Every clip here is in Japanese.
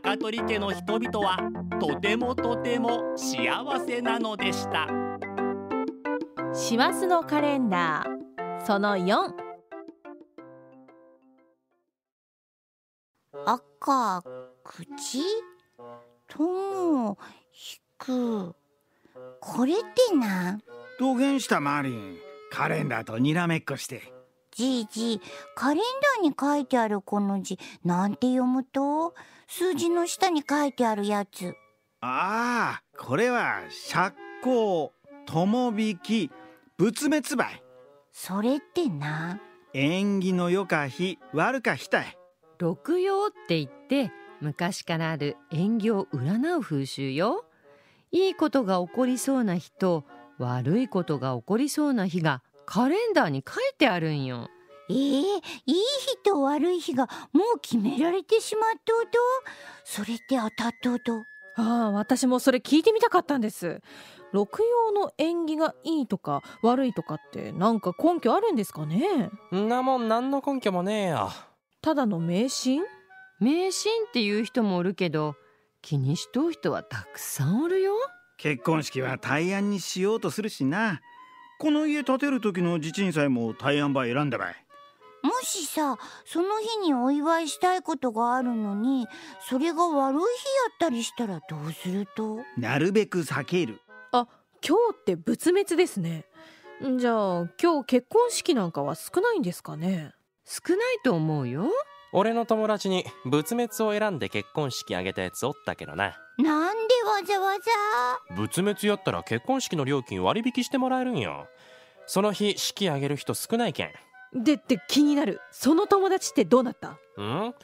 高取家の人々はとてもとても幸せなのでした。師走のカレンダー。その4赤口。友引く。これってなどげんしたマリンカレンダーとにらめっこしてじいじカレンダーに書いてあるこの字なんて読むと？数字の下に書いてあるやつ。ああこれは釈光友引き仏滅梅。それってな？縁起の良か日悪か日たい。六曜って言って昔からある縁起を占う風習よ。いいことが起こりそうな日と悪いことが起こりそうな日がカレンダーに書いてあるんよ。えー、いい日と悪い日がもう決められてしまっとうと？それって当たっとうと？ああ私もそれ聞いてみたかったんです。六曜の縁起がいいとか悪いとかってなんか根拠あるんですかね？んなもん何の根拠もねえよ。ただの迷信？迷信っていう人もおるけど気にしとう人はたくさんおるよ。結婚式は大安にしようとするしなこの家建てる時の地鎮祭も大安ば選んだばい？もしさその日にお祝いしたいことがあるのにそれが悪い日やったりしたらどうすると？なるべく避ける。あ今日って仏滅ですね。じゃあ今日結婚式なんかは少ないんですかね？少ないと思うよ。俺の友達に仏滅を選んで結婚式あげたやつおったけどな。なんでわざわざ仏滅やったら結婚式の料金割引してもらえるんよその日式あげる人少ないけん。でって気になる。その友達ってどうなった？ん？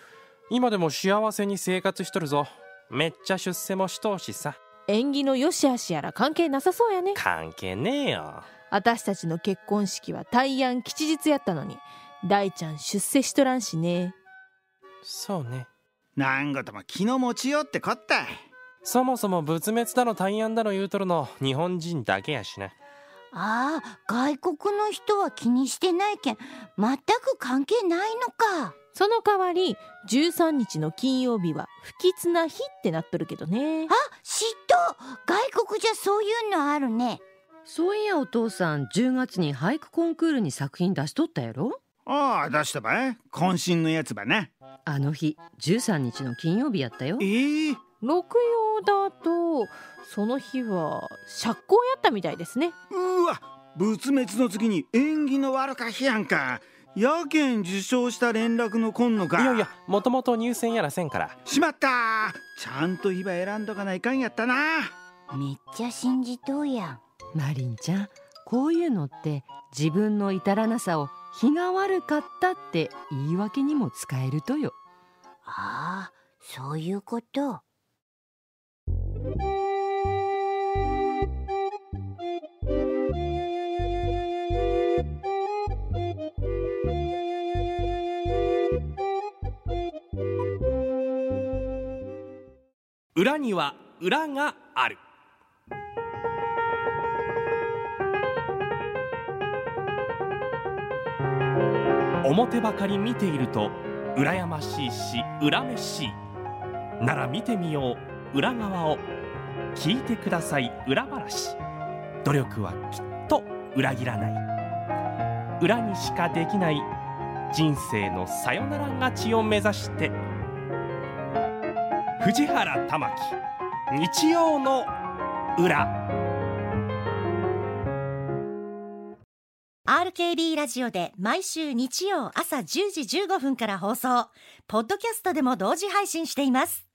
今でも幸せに生活しとるぞ。めっちゃ出世もしとうしさ。縁起の良し悪しやら関係なさそうやね。関係ねえよ。私たちの結婚式は大安吉日やったのに大ちゃん出世しとらんしね。そうね。なんごとも気の持ちようってこったいそもそも仏滅だの大安だの言うとるの日本人だけやしなああ外国の人は気にしてないけん全く関係ないのか。その代わり13日の金曜日は不吉な日ってなっとるけどね。あ嫉妬。外国じゃそういうのあるね。そういやお父さん10月に俳句コンクールに作品出しとったやろ？ああ出したばい。渾身のやつばなあの日13日の金曜日やったよ。ええ六曜だとその日は釈光やったみたいですね。うわ仏滅の次に縁起の悪か日やんか。やけん受賞した連絡のこんのかいやいやもともと入選やらせんから。しまった。ちゃんと日ば選んどかないかんやったな。めっちゃ信じとうやん。マリンちゃんこういうのって自分の至らなさを日が悪かったって言い訳にも使えるとよ。ああそういうこと裏には裏がある。表ばかり見ていると羨ましいし恨めしいなら見てみよう。裏側を。聞いてください。裏話。努力はきっと裏切らない。裏にしかできない。人生のさよなら勝ちを目指して。藤原玉樹。日曜の裏。RKB ラジオで毎週日曜朝10時15分から放送。ポッドキャストでも同時配信しています。